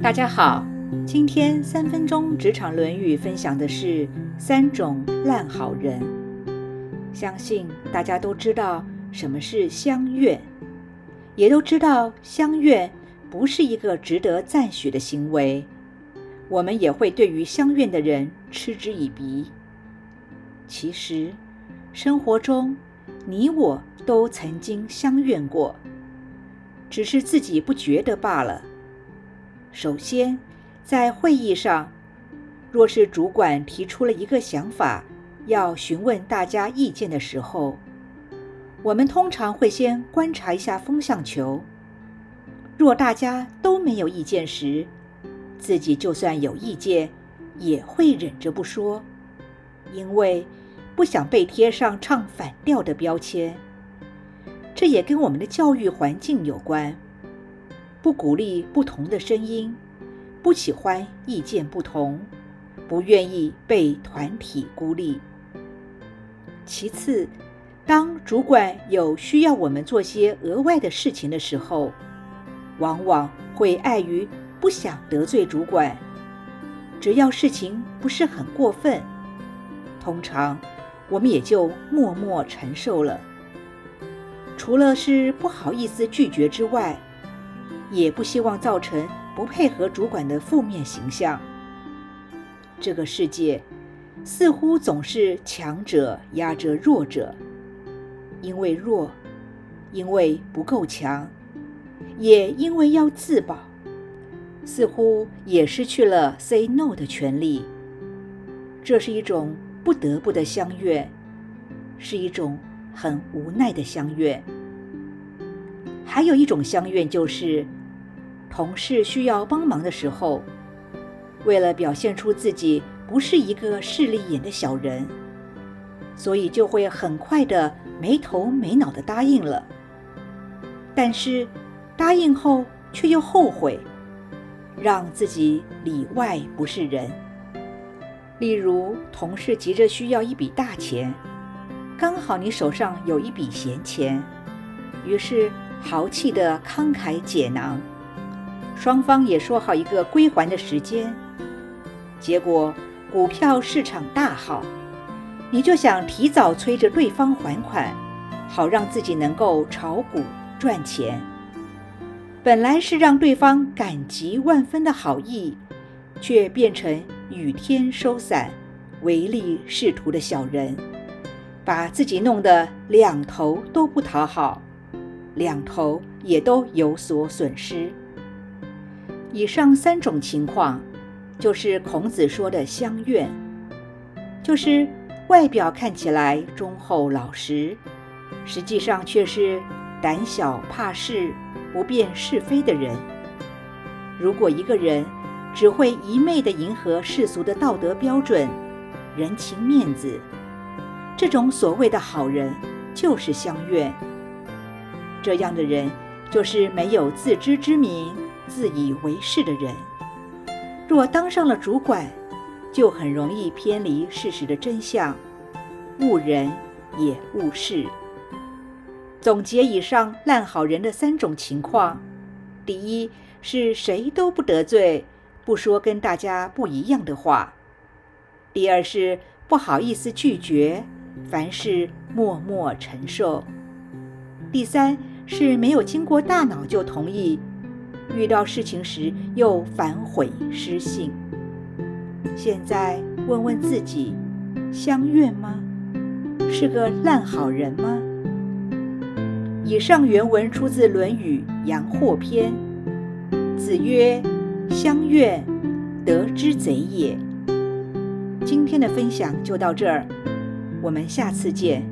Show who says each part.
Speaker 1: 大家好，今天三分钟职场《论语》分享的是三种烂好人。相信大家都知道什么是相怨，也都知道相怨不是一个值得赞许的行为。我们也会对于相怨的人嗤之以鼻。其实，生活中你我都曾经相怨过，只是自己不觉得罢了。首先，在会议上，若是主管提出了一个想法，要询问大家意见的时候，我们通常会先观察一下风向球。若大家都没有意见时，自己就算有意见，也会忍着不说，因为不想被贴上唱反调的标签。这也跟我们的教育环境有关。不鼓励不同的声音，不喜欢意见不同，不愿意被团体孤立。其次，当主管有需要我们做些额外的事情的时候，往往会碍于不想得罪主管，只要事情不是很过分，通常我们也就默默承受了。除了是不好意思拒绝之外，也不希望造成不配合主管的负面形象。这个世界似乎总是强者压着弱者，因为弱，因为不够强，也因为要自保，似乎也失去了 say no 的权利。这是一种不得不的相怨，是一种很无奈的相怨。还有一种相怨就是。同事需要帮忙的时候，为了表现出自己不是一个势利眼的小人，所以就会很快的没头没脑的答应了。但是答应后却又后悔，让自己里外不是人。例如，同事急着需要一笔大钱，刚好你手上有一笔闲钱，于是豪气的慷慨解囊。双方也说好一个归还的时间，结果股票市场大好，你就想提早催着对方还款，好让自己能够炒股赚钱。本来是让对方感激万分的好意，却变成雨天收伞、唯利是图的小人，把自己弄得两头都不讨好，两头也都有所损失。以上三种情况，就是孔子说的相怨，就是外表看起来忠厚老实，实际上却是胆小怕事、不辨是非的人。如果一个人只会一昧的迎合世俗的道德标准、人情面子，这种所谓的好人就是相怨。这样的人就是没有自知之明。自以为是的人，若当上了主管，就很容易偏离事实的真相，误人也误事。总结以上烂好人的三种情况：第一是谁都不得罪，不说跟大家不一样的话；第二是不好意思拒绝，凡事默默承受；第三是没有经过大脑就同意。遇到事情时又反悔失信，现在问问自己：相怨吗？是个烂好人吗？以上原文出自《论语·阳货篇》。子曰：“相怨，得之贼也。”今天的分享就到这儿，我们下次见。